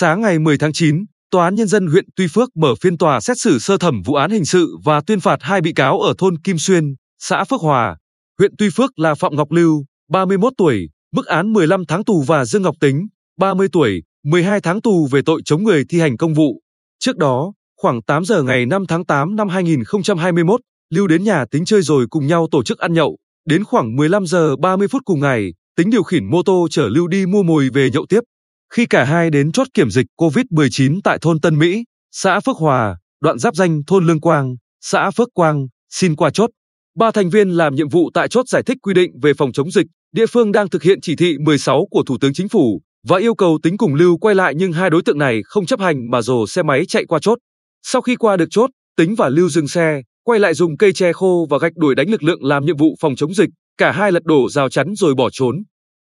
Sáng ngày 10 tháng 9, Tòa án Nhân dân huyện Tuy Phước mở phiên tòa xét xử sơ thẩm vụ án hình sự và tuyên phạt hai bị cáo ở thôn Kim Xuyên, xã Phước Hòa, huyện Tuy Phước là Phạm Ngọc Lưu, 31 tuổi, mức án 15 tháng tù và Dương Ngọc Tính, 30 tuổi, 12 tháng tù về tội chống người thi hành công vụ. Trước đó, khoảng 8 giờ ngày 5 tháng 8 năm 2021, Lưu đến nhà Tính chơi rồi cùng nhau tổ chức ăn nhậu. Đến khoảng 15 giờ 30 phút cùng ngày, Tính điều khiển mô tô chở Lưu đi mua mồi về nhậu tiếp. Khi cả hai đến chốt kiểm dịch COVID-19 tại thôn Tân Mỹ, xã Phước Hòa, đoạn giáp danh thôn Lương Quang, xã Phước Quang, xin qua chốt. Ba thành viên làm nhiệm vụ tại chốt giải thích quy định về phòng chống dịch, địa phương đang thực hiện chỉ thị 16 của Thủ tướng Chính phủ và yêu cầu tính cùng Lưu quay lại nhưng hai đối tượng này không chấp hành mà dồ xe máy chạy qua chốt. Sau khi qua được chốt, Tính và Lưu dừng xe, quay lại dùng cây tre khô và gạch đuổi đánh lực lượng làm nhiệm vụ phòng chống dịch, cả hai lật đổ rào chắn rồi bỏ trốn.